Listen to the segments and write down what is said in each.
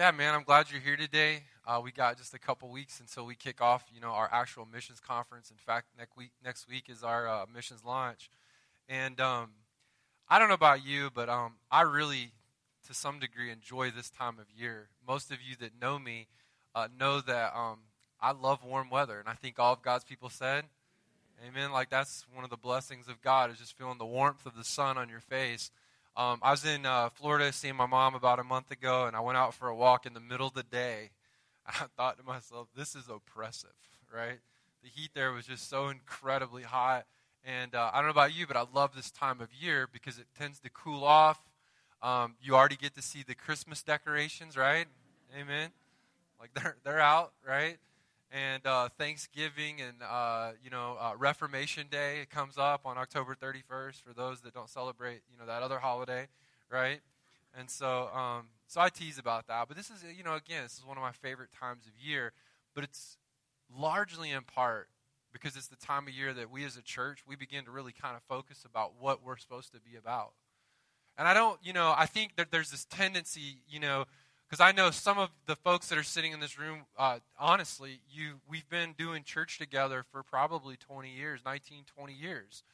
yeah, man, I'm glad you're here today. Uh, we got just a couple weeks until we kick off, you know, our actual missions conference. In fact, next week, next week is our uh, missions launch, and um, I don't know about you, but um, I really, to some degree, enjoy this time of year. Most of you that know me uh, know that um, I love warm weather, and I think all of God's people said, "Amen." Like that's one of the blessings of God is just feeling the warmth of the sun on your face. Um, I was in uh, Florida seeing my mom about a month ago, and I went out for a walk in the middle of the day. I thought to myself, this is oppressive, right? The heat there was just so incredibly hot. And uh, I don't know about you, but I love this time of year because it tends to cool off. Um, you already get to see the Christmas decorations, right? Amen. Like they're they're out, right? And uh, Thanksgiving and uh, you know uh, Reformation Day comes up on October 31st for those that don't celebrate you know that other holiday, right? And so um, so I tease about that, but this is you know again this is one of my favorite times of year, but it's largely in part because it's the time of year that we as a church we begin to really kind of focus about what we're supposed to be about. And I don't you know I think that there's this tendency you know because I know some of the folks that are sitting in this room, uh, honestly, you we've been doing church together for probably 20 years, 19, 20 years.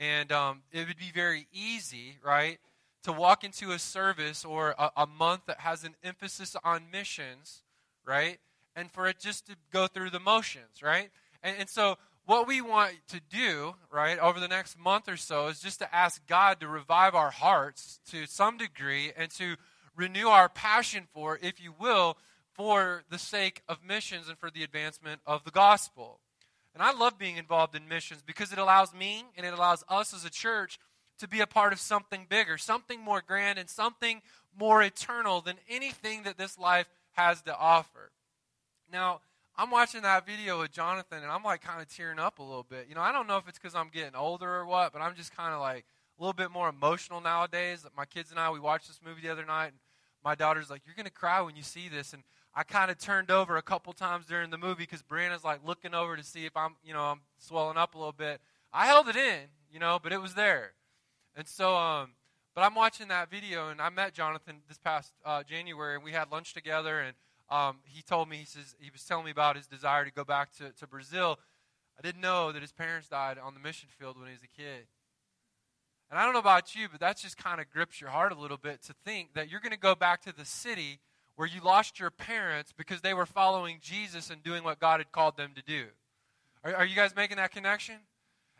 And um, it would be very easy, right, to walk into a service or a, a month that has an emphasis on missions, right, and for it just to go through the motions, right? And, and so what we want to do, right, over the next month or so is just to ask God to revive our hearts to some degree and to renew our passion for, if you will, for the sake of missions and for the advancement of the gospel. And I love being involved in missions because it allows me and it allows us as a church to be a part of something bigger, something more grand, and something more eternal than anything that this life has to offer. Now, I'm watching that video with Jonathan and I'm like kind of tearing up a little bit. You know, I don't know if it's because I'm getting older or what, but I'm just kind of like a little bit more emotional nowadays. My kids and I, we watched this movie the other night, and my daughter's like, You're going to cry when you see this. And I kind of turned over a couple times during the movie because Brianna's like looking over to see if I'm, you know, I'm swelling up a little bit. I held it in, you know, but it was there. And so, um, but I'm watching that video, and I met Jonathan this past uh, January, and we had lunch together, and um, he told me, he says, he was telling me about his desire to go back to, to Brazil. I didn't know that his parents died on the mission field when he was a kid. And I don't know about you, but that just kind of grips your heart a little bit to think that you're going to go back to the city where you lost your parents because they were following Jesus and doing what God had called them to do. Are, are you guys making that connection?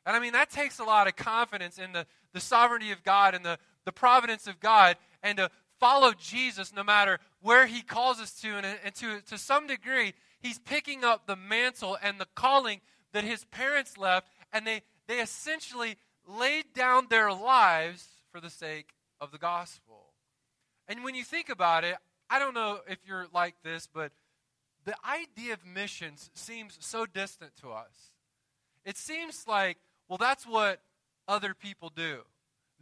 And I mean, that takes a lot of confidence in the, the sovereignty of God and the, the providence of God and to follow Jesus no matter where he calls us to. And, and to, to some degree, he's picking up the mantle and the calling that his parents left, and they, they essentially laid down their lives for the sake of the gospel. And when you think about it, I don't know if you're like this, but the idea of missions seems so distant to us. It seems like, well, that's what other people do.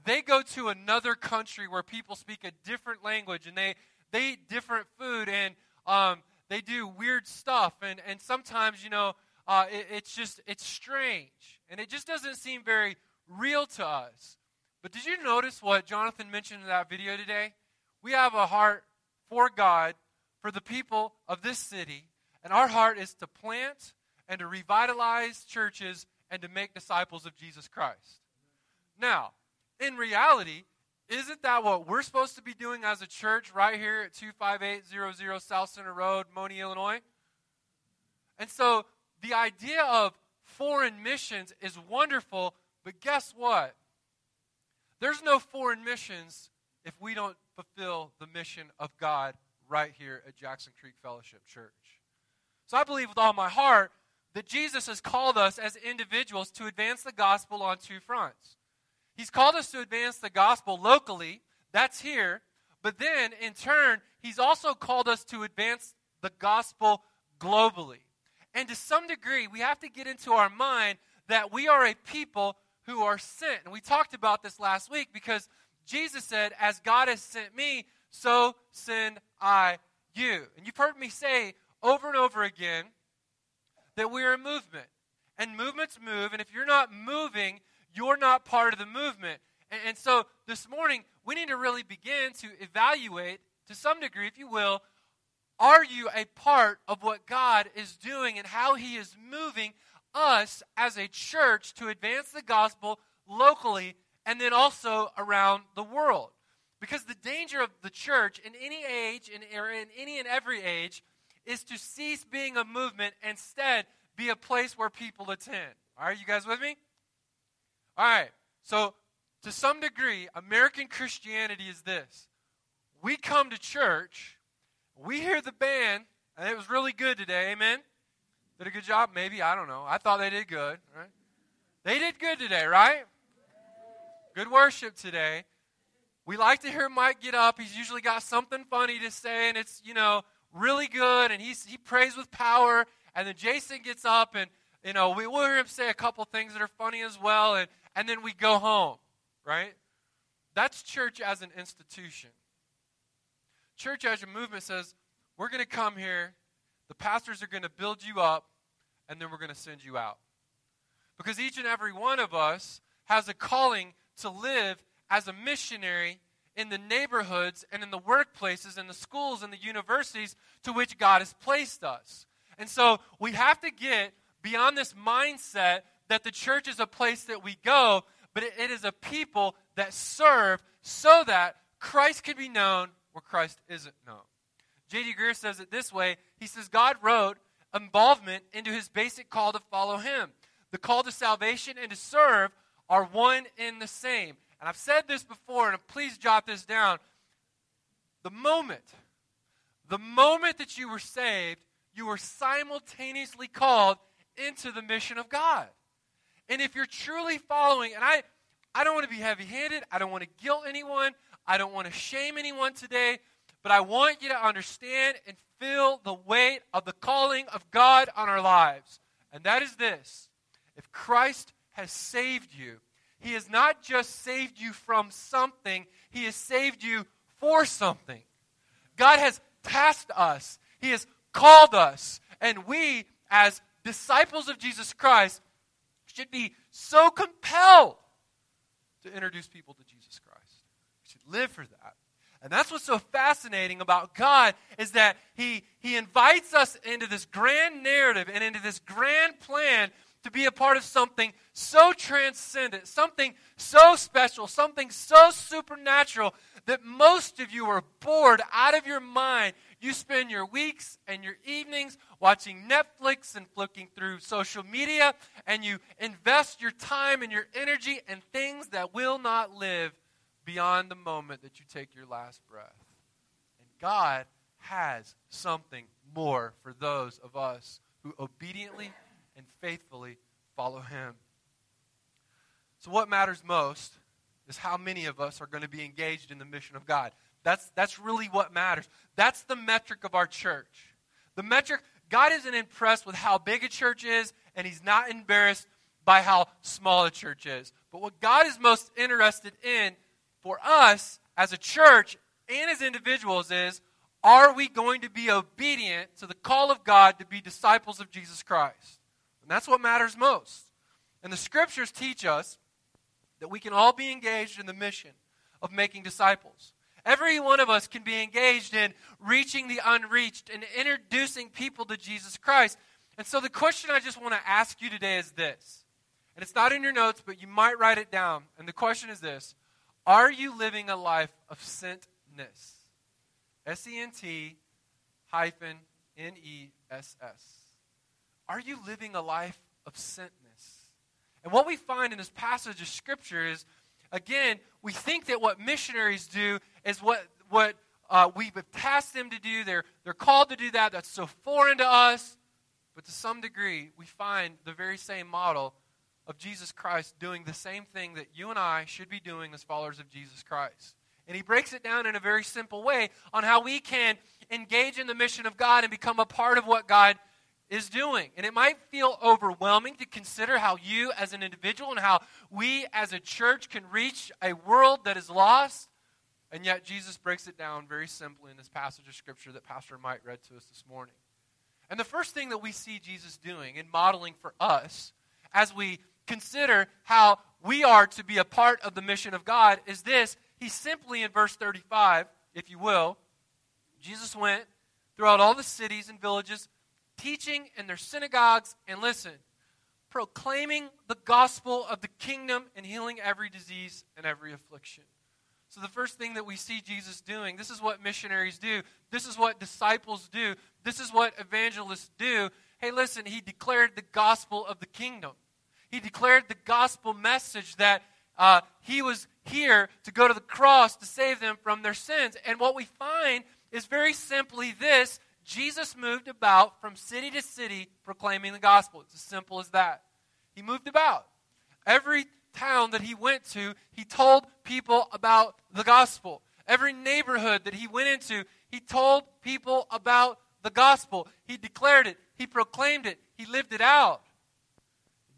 They go to another country where people speak a different language and they, they eat different food and um, they do weird stuff. And, and sometimes, you know, uh, it, it's just, it's strange. And it just doesn't seem very real to us. But did you notice what Jonathan mentioned in that video today? We have a heart for God, for the people of this city, and our heart is to plant and to revitalize churches and to make disciples of Jesus Christ. Now, in reality, isn't that what we're supposed to be doing as a church right here at 25800 South Center Road, Monee, Illinois? And so the idea of foreign missions is wonderful, but guess what? There's no foreign missions if we don't fulfill the mission of God right here at Jackson Creek Fellowship Church. So I believe with all my heart that Jesus has called us as individuals to advance the gospel on two fronts. He's called us to advance the gospel locally, that's here, but then in turn, he's also called us to advance the gospel globally. And to some degree, we have to get into our mind that we are a people who are sent. And we talked about this last week because Jesus said, As God has sent me, so send I you. And you've heard me say over and over again that we're a movement. And movements move, and if you're not moving, you're not part of the movement. And, and so this morning, we need to really begin to evaluate, to some degree, if you will, Are you a part of what God is doing and how He is moving us as a church to advance the gospel locally and then also around the world? Because the danger of the church in any age, in, in any and every age, is to cease being a movement, instead, be a place where people attend. All right, you guys with me? All right, so to some degree, American Christianity is this we come to church, we hear the band, and it was really good today, amen? Did a good job? Maybe, I don't know. I thought they did good, right? They did good today, right? Good worship today. We like to hear Mike get up. He's usually got something funny to say, and it's, you know, really good, and he's, he prays with power. And then Jason gets up, and, you know, we will hear him say a couple things that are funny as well, and, and then we go home, right? That's church as an institution. Church as a movement says, we're going to come here, the pastors are going to build you up, and then we're going to send you out. Because each and every one of us has a calling to live as a missionary in the neighborhoods and in the workplaces and the schools and the universities to which God has placed us. And so we have to get beyond this mindset that the church is a place that we go, but it is a people that serve so that Christ can be known where Christ isn't known. J.D. Greear says it this way He says, God wrote involvement into his basic call to follow him. The call to salvation and to serve are one and the same. And I've said this before, and please jot this down. The moment, the moment that you were saved, you were simultaneously called into the mission of God. And if you're truly following, and I, I don't want to be heavy handed, I don't want to guilt anyone, I don't want to shame anyone today, but I want you to understand and feel the weight of the calling of God on our lives. And that is this if Christ has saved you, he has not just saved you from something, He has saved you for something. God has tasked us, He has called us, and we, as disciples of Jesus Christ, should be so compelled to introduce people to Jesus Christ We should live for that. And that's what's so fascinating about God is that he, he invites us into this grand narrative and into this grand plan to be a part of something so transcendent, something so special, something so supernatural that most of you are bored out of your mind. You spend your weeks and your evenings watching Netflix and flicking through social media, and you invest your time and your energy in things that will not live beyond the moment that you take your last breath. And God has something more for those of us who obediently and faithfully follow Him. So, what matters most is how many of us are going to be engaged in the mission of God. That's, that's really what matters. That's the metric of our church. The metric, God isn't impressed with how big a church is, and He's not embarrassed by how small a church is. But what God is most interested in for us as a church and as individuals is are we going to be obedient to the call of God to be disciples of Jesus Christ? And that's what matters most. And the scriptures teach us that we can all be engaged in the mission of making disciples. Every one of us can be engaged in reaching the unreached and introducing people to Jesus Christ. And so the question I just want to ask you today is this. And it's not in your notes, but you might write it down. And the question is this are you living a life of sentness? S E N T hyphen N E S S. Are you living a life of sentness? And what we find in this passage of Scripture is, again, we think that what missionaries do is what, what uh, we've tasked them to do. They're, they're called to do that. That's so foreign to us. But to some degree, we find the very same model of Jesus Christ doing the same thing that you and I should be doing as followers of Jesus Christ. And he breaks it down in a very simple way on how we can engage in the mission of God and become a part of what God is doing. And it might feel overwhelming to consider how you as an individual and how we as a church can reach a world that is lost. And yet Jesus breaks it down very simply in this passage of scripture that Pastor Mike read to us this morning. And the first thing that we see Jesus doing and modeling for us as we consider how we are to be a part of the mission of God is this. He simply, in verse 35, if you will, Jesus went, throughout all the cities and villages, teaching in their synagogues, and listen, proclaiming the gospel of the kingdom and healing every disease and every affliction. So, the first thing that we see Jesus doing, this is what missionaries do, this is what disciples do, this is what evangelists do. Hey, listen, he declared the gospel of the kingdom. He declared the gospel message that uh, he was here to go to the cross to save them from their sins. And what we find is very simply this Jesus moved about from city to city proclaiming the gospel. It's as simple as that. He moved about. Every town that he went to, he told people about the gospel. Every neighborhood that he went into, he told people about the gospel. He declared it, he proclaimed it, he lived it out.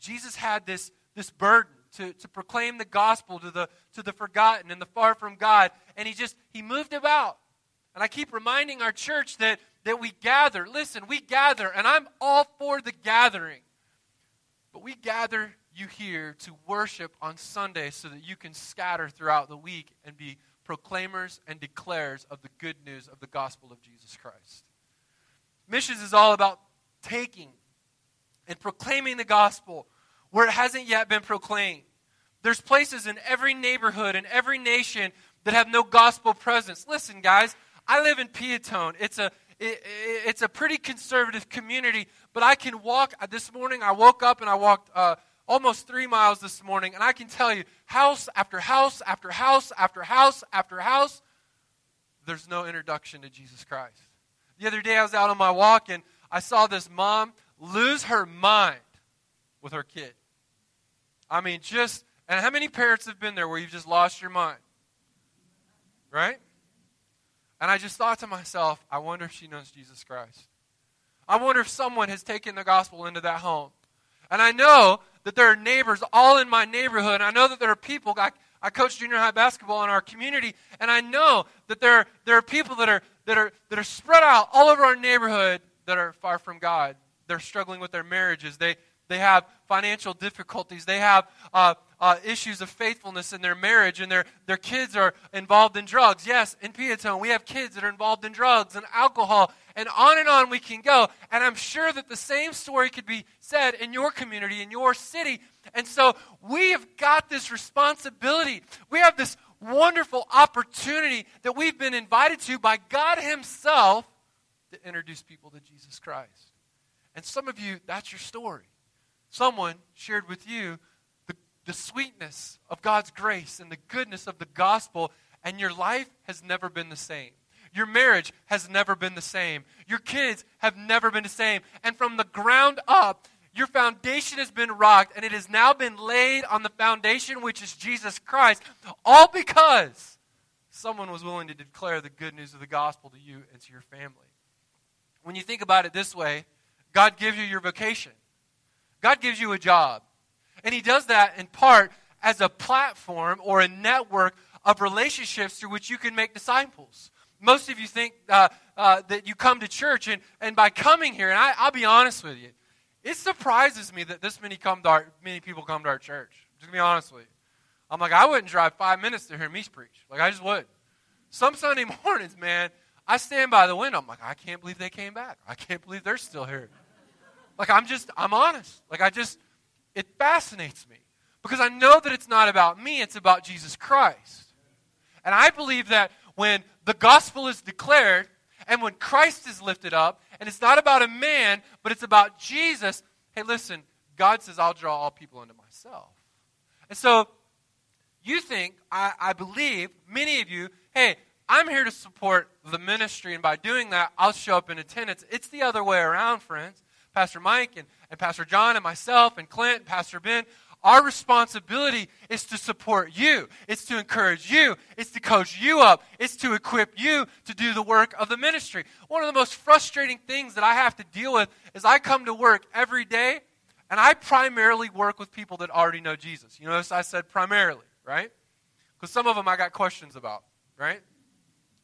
Jesus had this, this burden to, to proclaim the gospel to the, to the forgotten and the far from God. And he just, he moved about. And I keep reminding our church that, that we gather. Listen, we gather, and I'm all for the gathering. But we gather you here to worship on Sunday so that you can scatter throughout the week and be proclaimers and declares of the good news of the gospel of Jesus Christ. Missions is all about taking and proclaiming the gospel where it hasn't yet been proclaimed. There's places in every neighborhood and every nation that have no gospel presence. Listen, guys, I live in Peotone. It's a it, it's a pretty conservative community, but I can walk. Uh, this morning, I woke up and I walked uh, almost three miles this morning, and I can tell you, house after house after house after house after house, there's no introduction to Jesus Christ. The other day, I was out on my walk, and I saw this mom lose her mind with her kid. I mean, just, and how many parents have been there where you've just lost your mind? Right? And I just thought to myself, I wonder if she knows Jesus Christ. I wonder if someone has taken the gospel into that home. And I know that there are neighbors all in my neighborhood. I know that there are people. I, I coach junior high basketball in our community, and I know that there, there are people that are, that, are, that are spread out all over our neighborhood that are far from God. They're struggling with their marriages. They, they have financial difficulties. They have uh, uh, issues of faithfulness in their marriage, and their, their kids are involved in drugs. Yes, in Peotone, we have kids that are involved in drugs and alcohol, and on and on we can go. And I'm sure that the same story could be said in your community, in your city. And so we have got this responsibility. We have this wonderful opportunity that we've been invited to by God Himself to introduce people to Jesus Christ. And some of you, that's your story someone shared with you the, the sweetness of God's grace and the goodness of the gospel, and your life has never been the same. Your marriage has never been the same. Your kids have never been the same. And from the ground up, your foundation has been rocked, and it has now been laid on the foundation, which is Jesus Christ, all because someone was willing to declare the good news of the gospel to you and to your family. When you think about it this way, God gives you your vocation. God gives you a job. And He does that in part as a platform or a network of relationships through which you can make disciples. Most of you think uh, uh, that you come to church, and, and by coming here, and I, I'll be honest with you, it surprises me that this many come to our, many people come to our church. Just to be honest with you, I'm like I wouldn't drive five minutes to hear me preach. Like I just would. Some Sunday mornings, man, I stand by the window. I'm like I can't believe they came back. I can't believe they're still here. Like, I'm just, I'm honest. Like, I just, it fascinates me because I know that it's not about me, it's about Jesus Christ. And I believe that when the gospel is declared and when Christ is lifted up, and it's not about a man, but it's about Jesus, hey, listen, God says, I'll draw all people unto myself. And so, you think, I, I believe, many of you, hey, I'm here to support the ministry, and by doing that, I'll show up in attendance. It's the other way around, friends. Pastor Mike and, and Pastor John and myself and Clint and Pastor Ben, our responsibility is to support you. It's to encourage you. It's to coach you up. It's to equip you to do the work of the ministry. One of the most frustrating things that I have to deal with is I come to work every day and I primarily work with people that already know Jesus. You notice I said primarily, right? Because some of them I got questions about, right?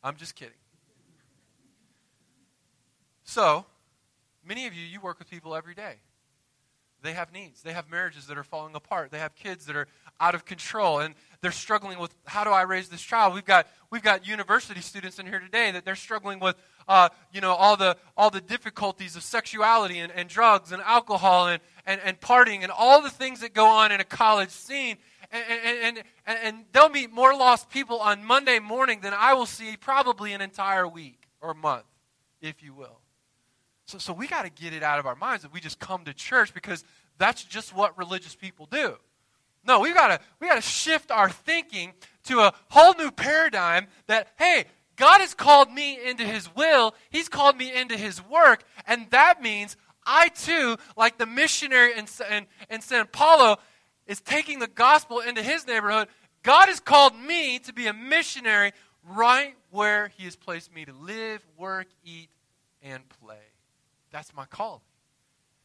I'm just kidding. So, Many of you, you work with people every day they have needs. They have marriages that are falling apart. They have kids that are out of control and they're struggling with how do I raise this child? We've got we've got university students in here today that they're struggling with uh, you know all the all the difficulties of sexuality and, and drugs and alcohol and, and, and partying and all the things that go on in a college scene. And, and, and, and they'll meet more lost people on Monday morning than I will see probably an entire week or month, if you will. So, so we got to get it out of our minds that we just come to church because that's just what religious people do. No, we got to we got to shift our thinking to a whole new paradigm that hey, God has called me into his will, he's called me into his work, and that means I too, like the missionary in, in, in San Paulo, is taking the gospel into his neighborhood. God has called me to be a missionary right where he has placed me to live, work, eat, and play. That's my calling.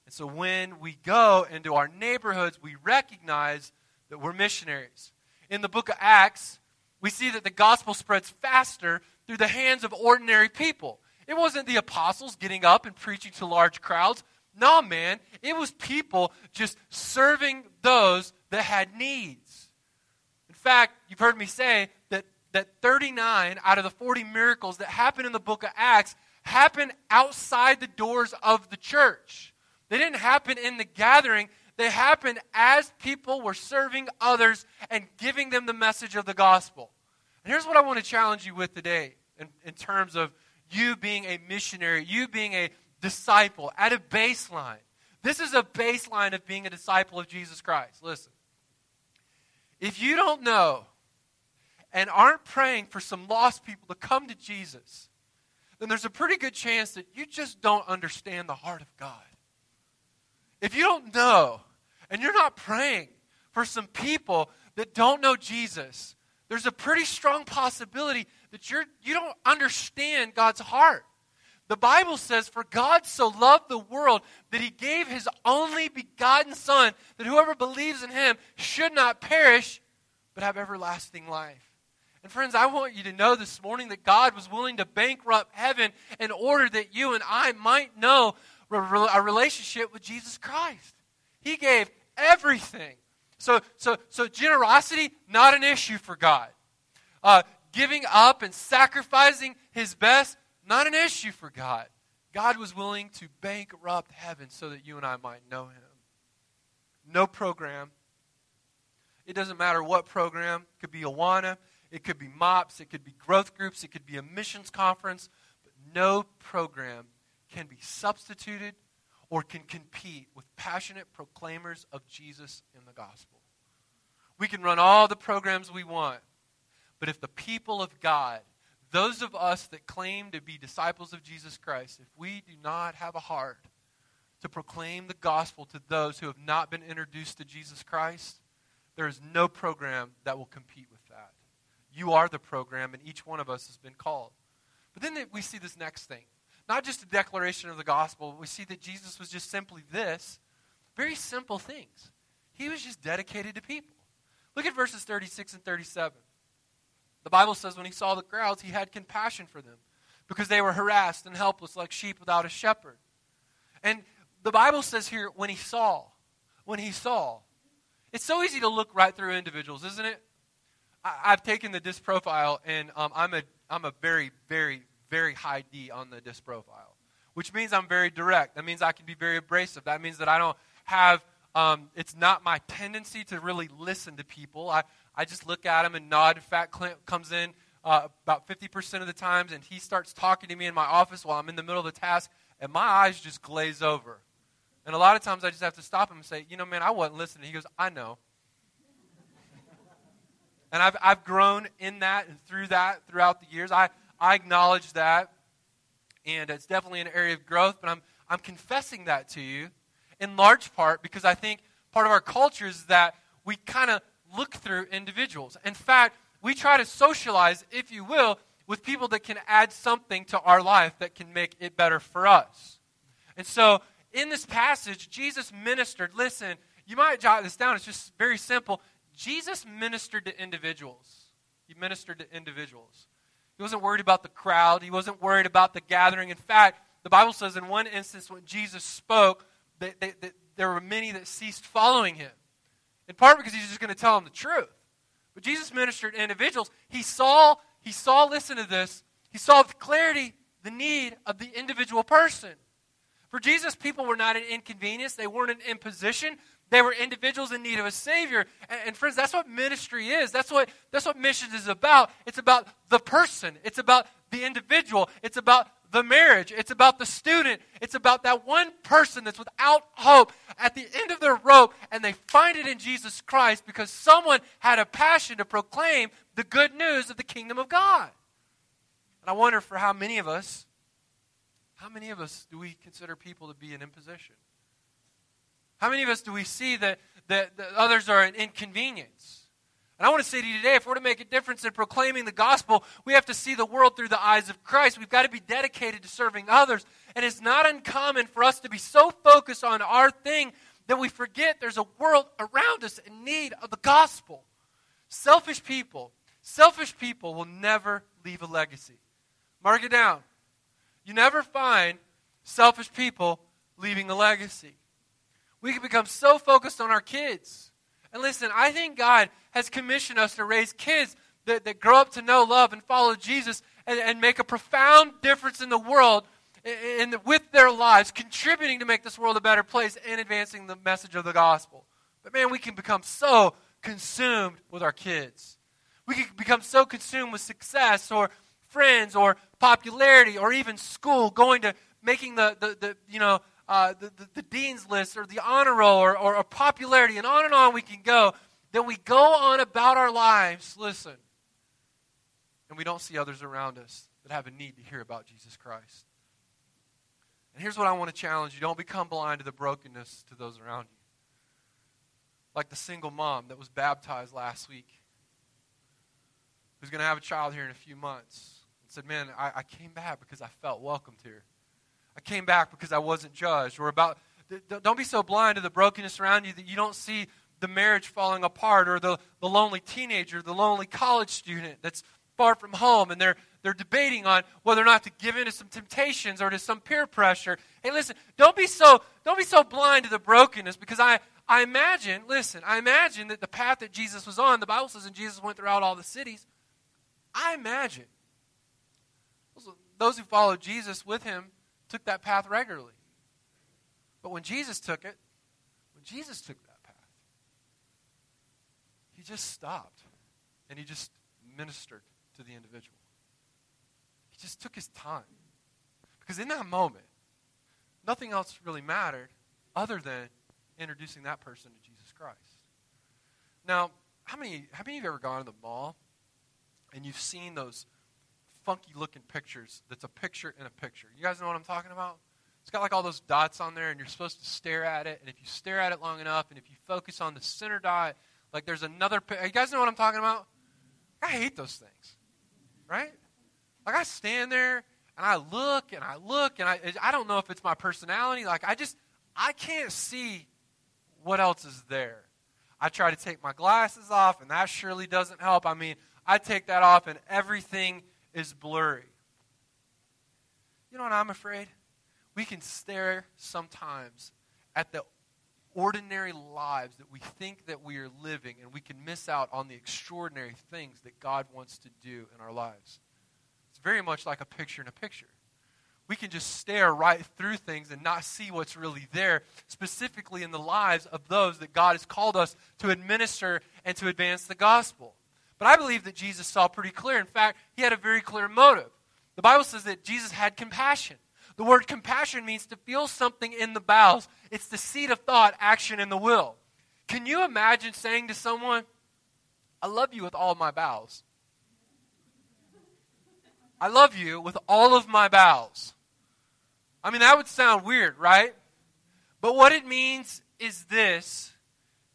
And so when we go into our neighborhoods, we recognize that we're missionaries. In the book of Acts, we see that the gospel spreads faster through the hands of ordinary people. It wasn't the apostles getting up and preaching to large crowds. No, man. It was people just serving those that had needs. In fact, you've heard me say that, that 39 out of the 40 miracles that happen in the book of Acts happen outside the doors of the church. They didn't happen in the gathering, they happened as people were serving others and giving them the message of the gospel. And here's what I want to challenge you with today in, in terms of you being a missionary, you being a disciple at a baseline. This is a baseline of being a disciple of Jesus Christ. Listen. If you don't know and aren't praying for some lost people to come to Jesus, then there's a pretty good chance that you just don't understand the heart of God. If you don't know and you're not praying for some people that don't know Jesus, there's a pretty strong possibility that you're, you don't understand God's heart. The Bible says, For God so loved the world that he gave his only begotten Son, that whoever believes in him should not perish, but have everlasting life. And friends, I want you to know this morning that God was willing to bankrupt heaven in order that you and I might know a relationship with Jesus Christ. He gave everything. So, so, so generosity, not an issue for God. Uh, giving up and sacrificing his best, not an issue for God. God was willing to bankrupt heaven so that you and I might know him. No program. It doesn't matter what program. It could be Awana, it could be MOPS, it could be growth groups, it could be a missions conference, but no program can be substituted or can compete with passionate proclaimers of Jesus in the gospel. We can run all the programs we want, but if the people of God, those of us that claim to be disciples of Jesus Christ, if we do not have a heart to proclaim the gospel to those who have not been introduced to Jesus Christ, there is no program that will compete with. You are the program, and each one of us has been called. But then we see this next thing. Not just a declaration of the gospel, we see that Jesus was just simply this very simple things. He was just dedicated to people. Look at verses 36 and 37. The Bible says when he saw the crowds, he had compassion for them because they were harassed and helpless like sheep without a shepherd. And the Bible says here, when he saw, when he saw. It's so easy to look right through individuals, isn't it? I, have taken the DISC profile, and um, I'm a I'm a very very very high D on the DISC profile, which means I'm very direct. That means I can be very abrasive. That means that I don't have. Um, it's not my tendency to really listen to people. I I just look at them and nod. In fact, Clint comes in uh, about 50% of the times, and he starts talking to me in my office while I'm in the middle of the task, and my eyes just glaze over. And a lot of times I just have to stop him and say, you know, man, I wasn't listening. He goes, I know. And I've, I've grown in that and through that throughout the years. I, I acknowledge that. And it's definitely an area of growth, but I'm, I'm confessing that to you in large part because I think part of our culture is that we kind of look through individuals. In fact, we try to socialize, if you will, with people that can add something to our life that can make it better for us. And so, in this passage, Jesus ministered. Listen, you might jot this down. It's just very simple. Jesus ministered to individuals. He ministered to individuals. He wasn't worried about the crowd, he wasn't worried about the gathering. In fact, the Bible says in one instance when Jesus spoke, there were many that ceased following him. In part because he's just going to tell them the truth. But Jesus ministered to individuals. He saw, he saw, listen to this, he saw with clarity the need of the individual person. For Jesus, people were not an inconvenience, they weren't an imposition. They were individuals in need of a Savior. And, and, friends, that's what ministry is. That's what, that's what missions is about. It's about the person, it's about the individual, it's about the marriage, it's about the student, it's about that one person that's without hope at the end of their rope, and they find it in Jesus Christ because someone had a passion to proclaim the good news of the kingdom of God. And I wonder for how many of us, how many of us do we consider people to be an imposition? How many of us do we see that, that, that others are an inconvenience? And I want to say to you today if we're to make a difference in proclaiming the gospel, we have to see the world through the eyes of Christ. We've got to be dedicated to serving others. And it's not uncommon for us to be so focused on our thing that we forget there's a world around us in need of the gospel. Selfish people, selfish people will never leave a legacy. Mark it down. You never find selfish people leaving a legacy. We can become so focused on our kids. And listen, I think God has commissioned us to raise kids that, that grow up to know, love, and follow Jesus and, and make a profound difference in the world in, with their lives, contributing to make this world a better place and advancing the message of the gospel. But man, we can become so consumed with our kids. We can become so consumed with success or friends or popularity or even school, going to making the, the, the you know, uh, the, the, the, dean's list or the honor roll or, or, popularity, and on and on we can go, then we go on about our lives, listen, and we don't see others around us that have a need to hear about Jesus Christ. And here's what I want to challenge you don't become blind to the brokenness to those around you. Like the single mom that was baptized last week, who's going to have a child here in a few months, and said, Man, I, I came back because I felt welcomed here. I came back because I wasn't judged. Or about, don't be so blind to the brokenness around you that you don't see the marriage falling apart or the, the lonely teenager, the lonely college student that's far from home and they're, they're debating on whether or not to give in to some temptations or to some peer pressure. Hey, listen, don't be so, don't be so blind to the brokenness because I, I imagine, listen, I imagine that the path that Jesus was on, the Bible says, and Jesus went throughout all the cities. I imagine those who followed Jesus with him took that path regularly. But when Jesus took it, when Jesus took that path, he just stopped and he just ministered to the individual. He just took his time. Because in that moment, nothing else really mattered other than introducing that person to Jesus Christ. Now, how many, how many of you have ever gone to the mall and you've seen those funky looking pictures that's a picture in a picture. You guys know what I'm talking about? It's got like all those dots on there, and you're supposed to stare at it. And if you stare at it long enough, and if you focus on the center dot, like there's another. You guys know what I'm talking about? I hate those things, right? Like I stand there and I look and I look and I I don't know if it's my personality. Like I just I can't see what else is there. I try to take my glasses off, and that surely doesn't help. I mean, I take that off, and everything is blurry. You know what I'm afraid? We can stare sometimes at the ordinary lives that we think that we are living and we can miss out on the extraordinary things that God wants to do in our lives. It's very much like a picture in a picture. We can just stare right through things and not see what's really there, specifically in the lives of those that God has called us to administer and to advance the gospel. But I believe that Jesus saw pretty clear. In fact, he had a very clear motive. The Bible says that Jesus had compassion. The word compassion means to feel something in the bowels, it's the seat of thought, action, and the will. Can you imagine saying to someone, I love you with all my bowels? I love you with all of my bowels. I mean, that would sound weird, right? But what it means is this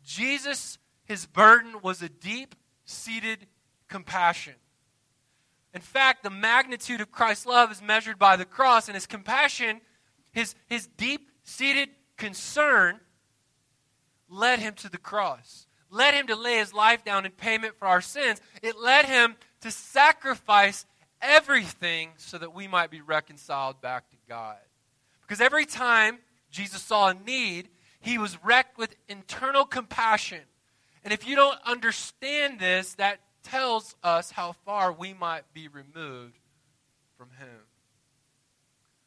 Jesus, his burden was a deep seated compassion. In fact, the magnitude of Christ's love is measured by the cross, and his compassion, his, his deep seated concern, led him to the cross, led him to lay his life down in payment for our sins. It led him to sacrifice everything so that we might be reconciled back to God. Because every time Jesus saw a need, he was wrecked with internal compassion. And if you don't understand this, that tells us how far we might be removed from him.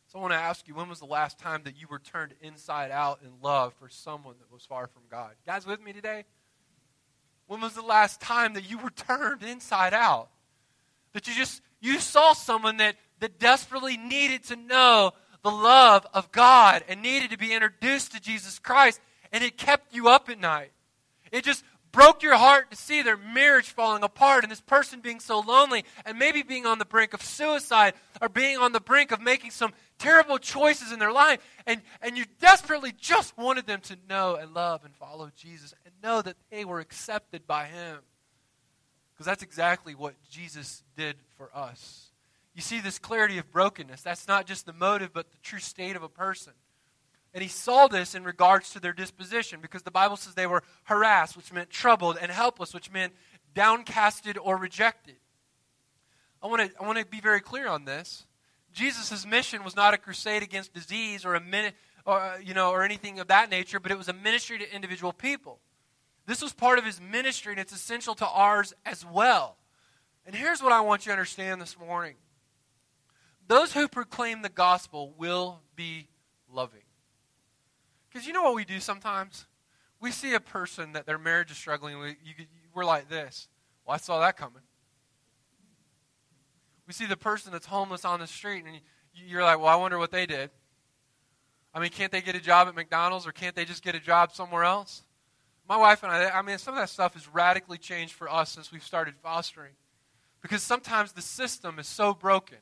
So I want to ask you, when was the last time that you were turned inside out in love for someone that was far from God? You guys with me today? When was the last time that you were turned inside out? That you just you saw someone that, that desperately needed to know the love of God and needed to be introduced to Jesus Christ, and it kept you up at night. It just broke your heart to see their marriage falling apart and this person being so lonely and maybe being on the brink of suicide or being on the brink of making some terrible choices in their life. And, and you desperately just wanted them to know and love and follow Jesus and know that they were accepted by Him. Because that's exactly what Jesus did for us. You see this clarity of brokenness. That's not just the motive, but the true state of a person. And he saw this in regards to their disposition because the Bible says they were harassed, which meant troubled, and helpless, which meant downcasted or rejected. I want to I want to be very clear on this. Jesus' mission was not a crusade against disease or a minute or uh, you know or anything of that nature, but it was a ministry to individual people. This was part of his ministry, and it's essential to ours as well. And here's what I want you to understand this morning those who proclaim the gospel will be loving. Because you know what we do sometimes? We see a person that their marriage is struggling. We, we're like this. Well, I saw that coming. We see the person that's homeless on the street, and you're like, well, I wonder what they did. I mean, can't they get a job at McDonald's or can't they just get a job somewhere else? My wife and I, I mean, some of that stuff has radically changed for us since we've started fostering. Because sometimes the system is so broken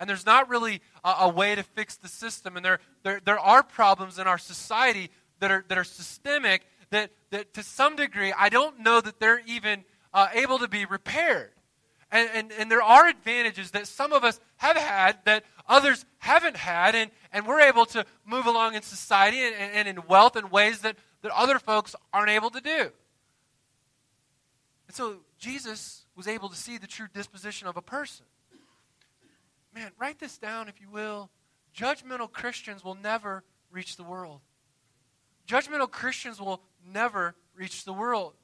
and there's not really a, a, way to fix the system. And there, there, there are problems in our society that are, that are systemic that, that to some degree, I don't know that they're even uh, able to be repaired. And, and, and there are advantages that some of us have had that others haven't had, and, and we're able to move along in society and, and in wealth in ways that, that other folks aren't able to do. And so Jesus was able to see the true disposition of a person man, write this down if you will. Judgmental Christians will never reach the world. Judgmental Christians will never reach the world.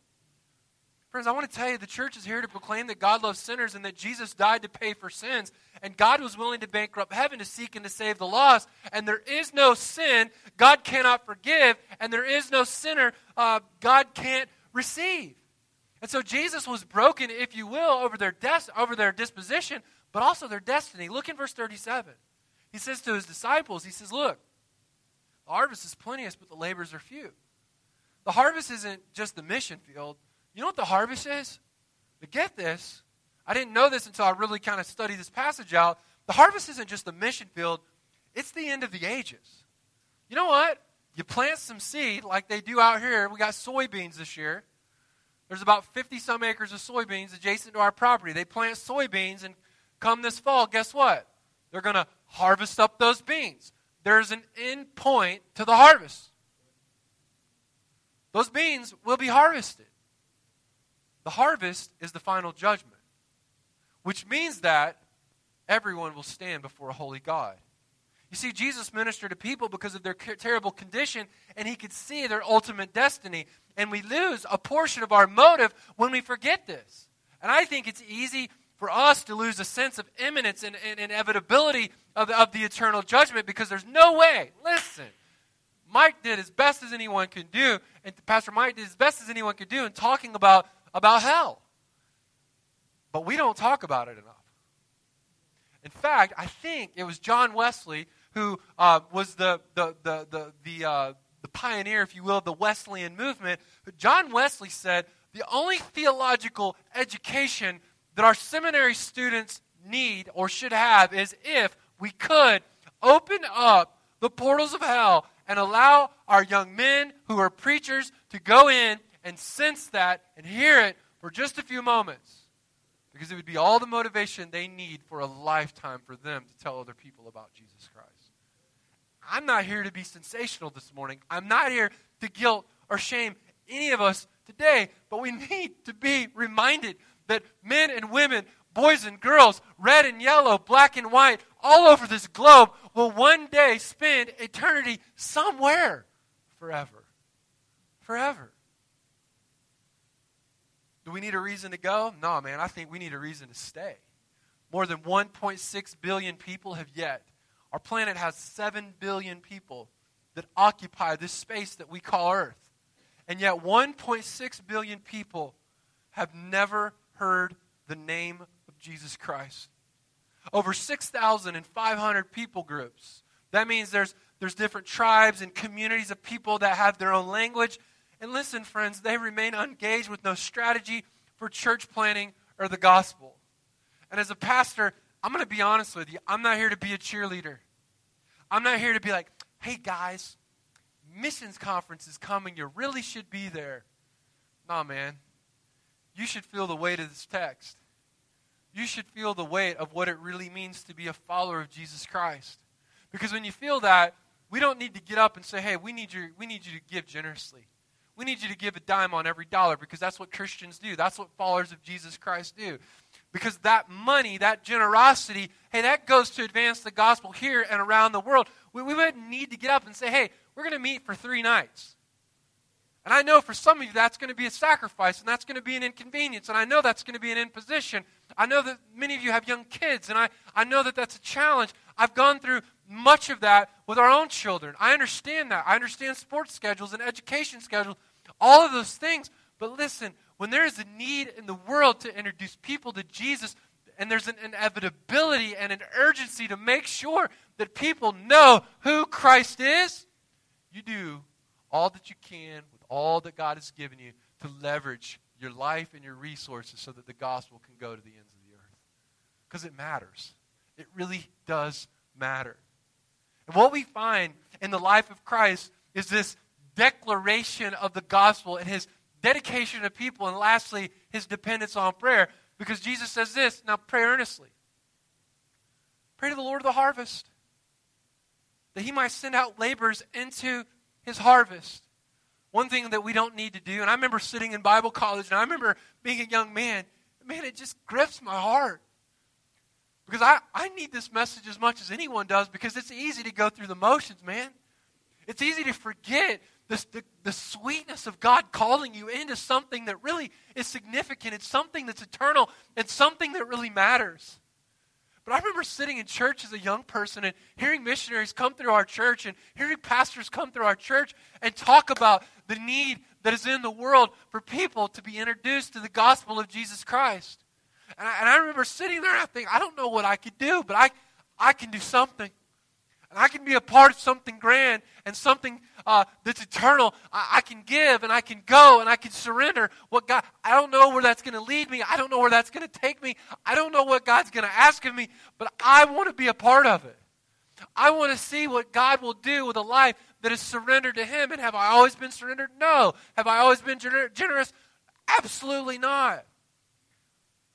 Friends, I want to tell you the church is here to proclaim that God loves sinners and that Jesus died to pay for sins. And God was willing to bankrupt heaven to seek and to save the lost. And there is no sin God cannot forgive. And there is no sinner uh, God can't receive. And so Jesus was broken, if you will, over their, des- over their disposition, but also their destiny. Look in verse 37. He says to his disciples, He says, Look, the harvest is plenteous, but the laborers are few. The harvest isn't just the mission field. You know what the harvest is? But get this. I didn't know this until I really kind of studied this passage out. The harvest isn't just the mission field, it's the end of the ages. You know what? You plant some seed like they do out here. We got soybeans this year. There's about 50 some acres of soybeans adjacent to our property. They plant soybeans, and come this fall, guess what? They're going to harvest up those beans. There's an end point to the harvest. Those beans will be harvested. The harvest is the final judgment, which means that everyone will stand before a holy God. You see, Jesus ministered to people because of their terrible condition, and he could see their ultimate destiny. And we lose a portion of our motive when we forget this. And I think it's easy for us to lose a sense of imminence and, and inevitability of of the eternal judgment because there's no way. Listen, Mike did as best as anyone could do, and Pastor Mike did as best as anyone could do in talking about, about hell. But we don't talk about it enough. In fact, I think it was John Wesley who uh, was the, the, the, the, the, uh, the pioneer, if you will, of the Wesleyan movement. John Wesley said the only theological education that our seminary students need or should have is if we could open up the portals of hell and allow our young men who are preachers to go in and sense that and hear it for just a few moments. Because it would be all the motivation they need for a lifetime for them to tell other people about Jesus Christ. I'm not here to be sensational this morning. I'm not here to guilt or shame any of us today, but we need to be reminded that men and women, boys and girls, red and yellow, black and white, all over this globe will one day spend eternity somewhere forever. forever. Do we need a reason to go? No, man. I think we need a reason to stay. More than 1.6 billion people have yet. Our planet has 7 billion people that occupy this space that we call Earth. And yet, 1.6 billion people have never heard the name of Jesus Christ. Over 6,500 people groups. That means there's, there's different tribes and communities of people that have their own language. And listen, friends, they remain engaged with no strategy for church planting or the gospel. And as a pastor, I'm going to be honest with you. I'm not here to be a cheerleader. I'm not here to be like, hey guys, missions conference is coming. You really should be there. Nah, man. You should feel the weight of this text. You should feel the weight of what it really means to be a follower of Jesus Christ. Because when you feel that, we don't need to get up and say, hey, we need, you, we need you to give generously. We need you to give a dime on every dollar because that's what Christians do. That's what followers of Jesus Christ do. Because that money, that generosity, hey, that goes to advance the gospel here and around the world. We, we wouldn't need to get up and say, hey, we're going to meet for three nights. And I know for some of you that's going to be a sacrifice and that's going to be an inconvenience. And I know that's going to be an imposition. I know that many of you have young kids and I, I know that that's a challenge. I've gone through much of that with our own children. I understand that. I understand sports schedules and education schedules, all of those things. But listen, when there is a need in the world to introduce people to Jesus, and there's an inevitability and an urgency to make sure that people know who Christ is, you do all that you can all that God has given you to leverage your life and your resources so that the gospel can go to the ends of the earth. Because it matters. It really does matter. And what we find in the life of Christ is this declaration of the gospel and his dedication to people, and lastly, his dependence on prayer. Because Jesus says this now pray earnestly. Pray to the Lord of the harvest that he might send out laborers into his harvest. One thing that we don't need to do, and I remember sitting in Bible college, and I remember being a young man, man, it just grips my heart. Because I, I need this message as much as anyone does because it's easy to go through the motions, man. It's easy to forget this, the, the sweetness of God calling you into something that really is significant. It's something that's eternal. It's something that really matters. But I remember sitting in church as a young person and hearing missionaries come through our church and hearing pastors come through our church and talk about the need that is in the world for people to be introduced to the gospel of Jesus Christ. And I, and I remember sitting there and I think, I don't know what I could do, but I, I can do something. And I can be a part of something grand and something uh, that's eternal. I, I, can give and I can go and I can surrender what God, I don't know where that's going to lead me. I don't know where that's going to take me. I don't know what God's going to ask of me, but I want to be a part of it. I want to see what God will do with a life that is surrendered to Him. And have I always been surrendered? No. Have I always been gener- generous? Absolutely not.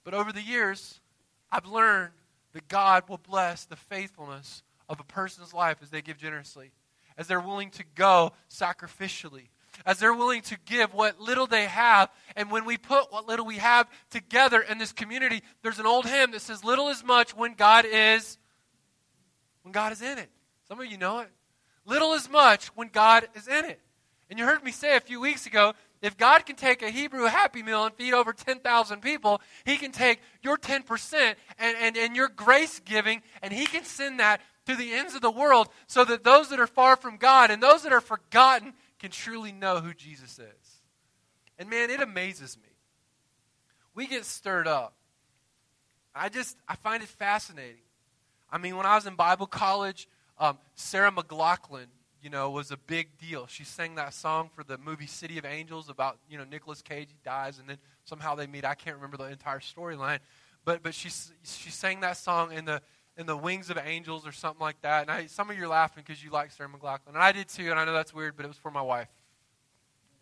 But over the years, I've learned that God will bless the faithfulness of a person's life as they give generously, as they're willing to go sacrificially, as they're willing to give what little they have. And when we put what little we have together in this community, there's an old hymn that says, Little is much when God is when God is in it. Some of you know it. Little is much when God is in it. And you heard me say a few weeks ago if God can take a Hebrew Happy Meal and feed over 10,000 people, He can take your 10% and, and, and your grace giving, and He can send that to the ends of the world so that those that are far from God and those that are forgotten can truly know who Jesus is. And man, it amazes me. We get stirred up. I just, I find it fascinating. I mean, when I was in Bible college, um, Sarah McLachlan, you know, was a big deal. She sang that song for the movie City of Angels about, you know, Nicolas Cage dies and then somehow they meet. I can't remember the entire storyline, but but she she sang that song in the in the wings of angels or something like that. And I, some of you are laughing because you like Sarah McLachlan, and I did too. And I know that's weird, but it was for my wife.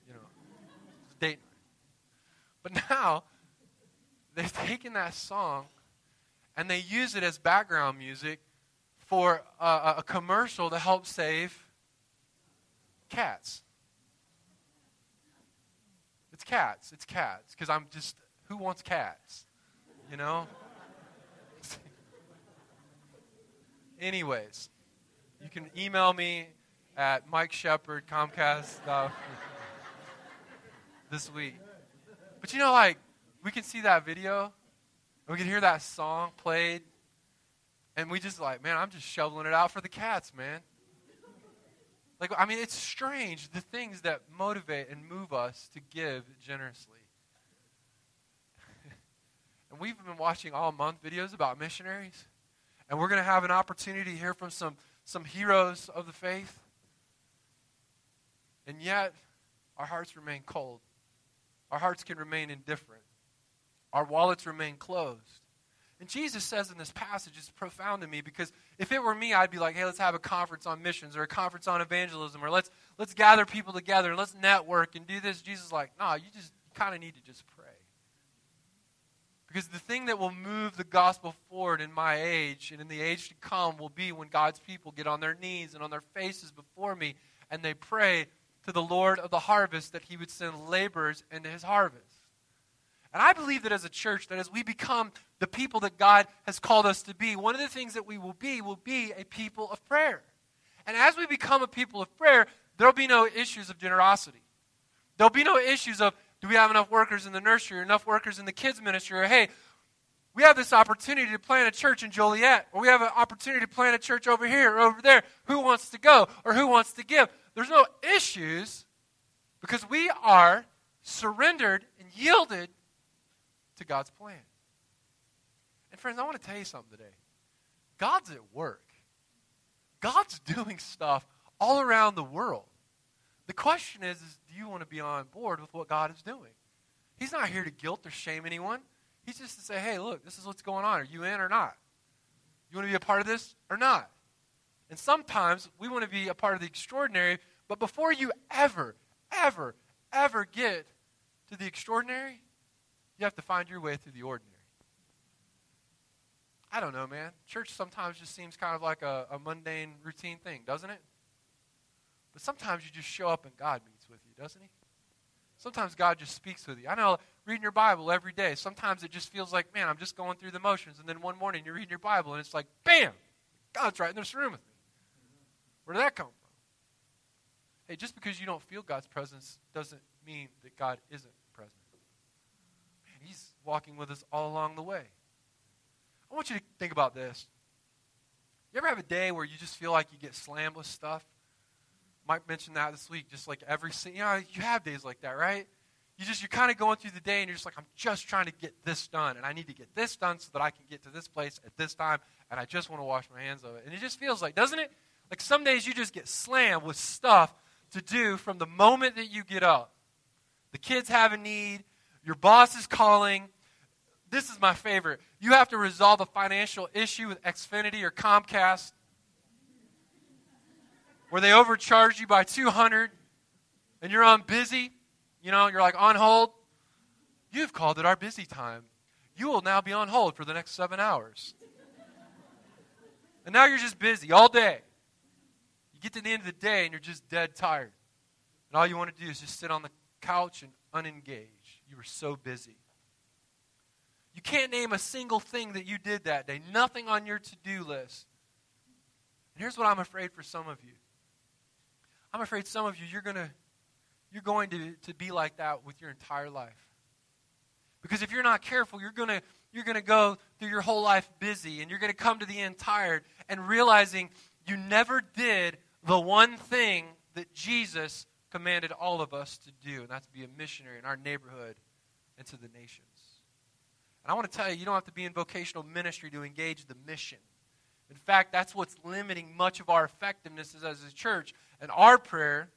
You know, dating. But now they've taken that song and they use it as background music for a, a commercial to help save cats. It's cats. It's cats. Because I'm just, who wants cats? You know? Anyways, you can email me at Mike Shepard, Comcast. Uh, this week. But you know, like, we can see that video, and we can hear that song played, and we just like, man, I'm just shoveling it out for the cats, man. Like, I mean, it's strange the things that motivate and move us to give generously. and we've been watching all month videos about missionaries, and we're going to have an opportunity to hear from some, some heroes of the faith. And yet, our hearts remain cold. Our hearts can remain indifferent. Our wallets remain closed. And Jesus says in this passage, it's profound to me because if it were me, I'd be like, hey, let's have a conference on missions or a conference on evangelism or let's, let's gather people together and let's network and do this. Jesus is like, no, you just kind of need to just pray. Because the thing that will move the gospel forward in my age and in the age to come will be when God's people get on their knees and on their faces before me and they pray to the Lord of the harvest that he would send laborers into his harvest. And I believe that as a church, that as we become the people that God has called us to be, one of the things that we will be will be a people of prayer. And as we become a people of prayer, there'll be no issues of generosity. There'll be no issues of do we have enough workers in the nursery or enough workers in the kids' ministry or hey, we have this opportunity to plant a church in Joliet, or we have an opportunity to plant a church over here or over there. Who wants to go or who wants to give? There's no issues because we are surrendered and yielded to God's plan. And friends, I want to tell you something today. God's at work. God's doing stuff all around the world. The question is, is do you want to be on board with what God is doing? He's not here to guilt or shame anyone. He's just to say, hey, look, this is what's going on. Are you in or not? You want to be a part of this or not? And sometimes we want to be a part of the extraordinary, but before you ever, ever, ever get to the extraordinary, you have to find your way through the ordinary. I don't know, man. Church sometimes just seems kind of like a, a mundane, routine thing, doesn't it? But sometimes you just show up and God meets with you, doesn't He? Sometimes God just speaks with you. I know reading your Bible every day, sometimes it just feels like, man, I'm just going through the motions. And then one morning you're reading your Bible and it's like, bam, God's right in this room with me. Where did that come from? Hey, just because you don't feel God's presence doesn't mean that God isn't Man, He's walking with us all along the way. I want you to think about this. You ever have a day where you just feel like you get slammed with stuff? Might mention that this week. Just like every, you know, you have days like that, right? You just you're kind of going through the day and you're just like, I'm just trying to get this done, and I need to get this done so that I can get to this place at this time, and I just want to wash my hands of it. And it just feels like, doesn't it? Like some days you just get slammed with stuff to do from the moment that you get up. The kids have a need, your boss is calling. This is my favorite. You have to resolve a financial issue with Xfinity or Comcast where they overcharge you by 200 and you're on busy, you know, you're like on hold. You've called it our busy time. You will now be on hold for the next seven hours. And now you're just busy all day. You get to the end of the day and you're just dead tired. And all you want to do is just sit on the couch and unengage. You were so busy. You can't name a single thing that you did that day, nothing on your to do list. And here's what I'm afraid for some of you I'm afraid some of you, you're, gonna, you're going to, to be like that with your entire life. Because if you're not careful, you're going to you're going to go through your whole life busy and you're going to come to the end tired and realizing you never did the one thing that Jesus commanded all of us to do, and that's to be a missionary in our neighborhood and to the nations. And I want to tell you, you don't have to be in vocational ministry to engage the mission. In fact, that's what's limiting much of our effectiveness as a church. And our prayer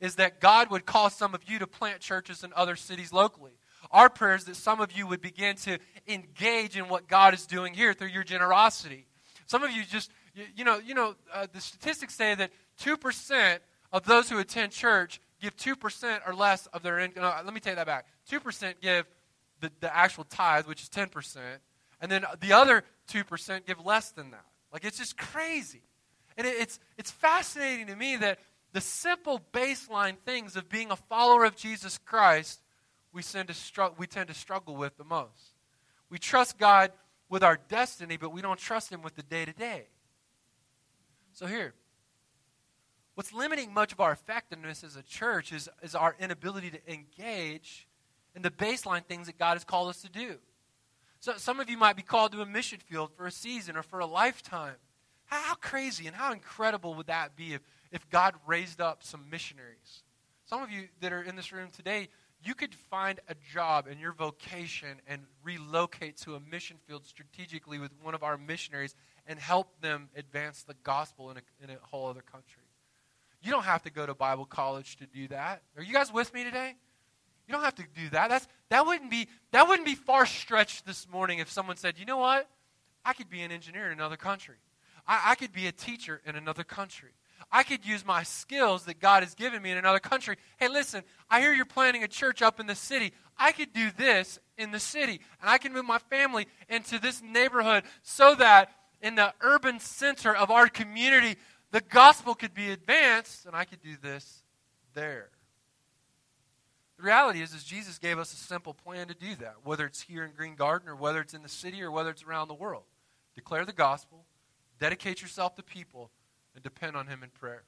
is that God would call some of you to plant churches in other cities locally. Our prayer is that some of you would begin to engage in what God is doing here through your generosity. Some of you just, you, know, you know uh, the statistics say that 2% of those who attend church give 2% or less of their income. No, let me take that back. 2% give the, the actual tithe, which is 10%. And then the other 2% give less than that. Like, it's just crazy. And it, it's, it's fascinating to me that the simple baseline things of being a follower of Jesus Christ we tend to, str- we tend to struggle with the most. We trust God with our destiny, but we don't trust Him with the day to day. So, here, What's limiting much of our effectiveness as a church is, is our inability to engage in the baseline things that God has called us to do. So some of you might be called to a mission field for a season or for a lifetime. How, how crazy and how incredible would that be if, if God raised up some missionaries? Some of you that are in this room today, you could find a job in your vocation and relocate to a mission field strategically with one of our missionaries and help them advance the gospel in a, in a whole other country. You don't have to go to Bible college to do that. Are you guys with me today? You don't have to do that. That's, that, wouldn't be, that wouldn't be far stretched this morning if someone said, you know what? I could be an engineer in another country. I, I could be a teacher in another country. I could use my skills that God has given me in another country. Hey, listen, I hear you're planning a church up in the city. I could do this in the city, and I can move my family into this neighborhood so that in the urban center of our community, the gospel could be advanced, and I could do this there. The reality is, is Jesus gave us a simple plan to do that, whether it's here in Green Garden or whether it's in the city or whether it's around the world. Declare the gospel, dedicate yourself to people, and depend on Him in prayer.